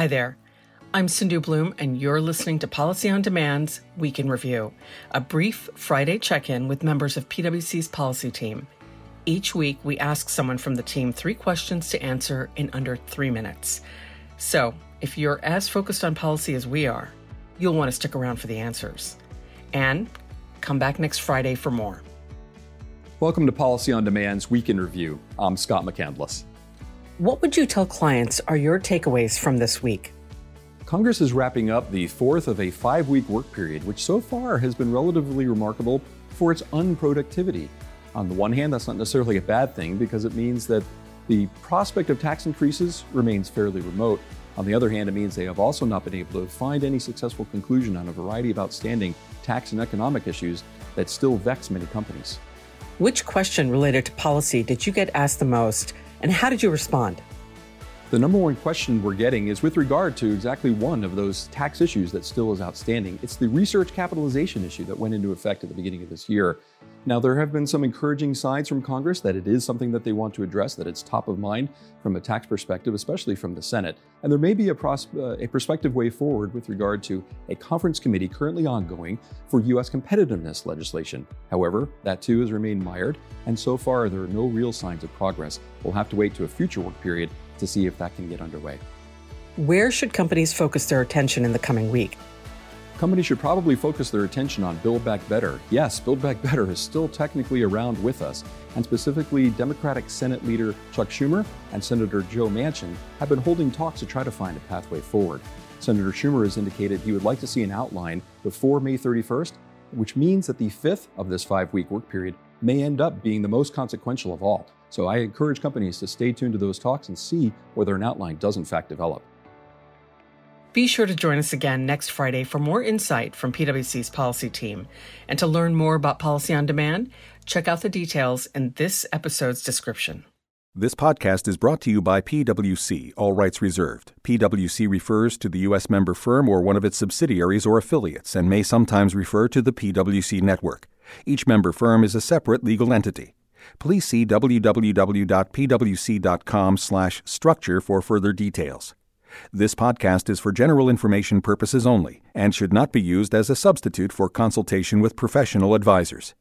Hi there. I'm Sindhu Bloom, and you're listening to Policy on Demand's Week in Review, a brief Friday check in with members of PwC's policy team. Each week, we ask someone from the team three questions to answer in under three minutes. So, if you're as focused on policy as we are, you'll want to stick around for the answers. And come back next Friday for more. Welcome to Policy on Demand's Week in Review. I'm Scott McCandless. What would you tell clients are your takeaways from this week? Congress is wrapping up the fourth of a five week work period, which so far has been relatively remarkable for its unproductivity. On the one hand, that's not necessarily a bad thing because it means that the prospect of tax increases remains fairly remote. On the other hand, it means they have also not been able to find any successful conclusion on a variety of outstanding tax and economic issues that still vex many companies. Which question related to policy did you get asked the most, and how did you respond? The number one question we're getting is with regard to exactly one of those tax issues that still is outstanding. It's the research capitalization issue that went into effect at the beginning of this year. Now, there have been some encouraging signs from Congress that it is something that they want to address, that it's top of mind from a tax perspective, especially from the Senate. And there may be a, pros- uh, a prospective way forward with regard to a conference committee currently ongoing for U.S. competitiveness legislation. However, that too has remained mired, and so far there are no real signs of progress. We'll have to wait to a future work period to see if that can get underway. Where should companies focus their attention in the coming week? Companies should probably focus their attention on Build Back Better. Yes, Build Back Better is still technically around with us, and specifically, Democratic Senate leader Chuck Schumer and Senator Joe Manchin have been holding talks to try to find a pathway forward. Senator Schumer has indicated he would like to see an outline before May 31st, which means that the fifth of this five week work period may end up being the most consequential of all. So I encourage companies to stay tuned to those talks and see whether an outline does in fact develop. Be sure to join us again next Friday for more insight from PwC's policy team. And to learn more about Policy on Demand, check out the details in this episode's description. This podcast is brought to you by PwC, all rights reserved. PwC refers to the U.S. member firm or one of its subsidiaries or affiliates and may sometimes refer to the PwC network. Each member firm is a separate legal entity. Please see www.pwc.com/structure for further details. This podcast is for general information purposes only and should not be used as a substitute for consultation with professional advisors.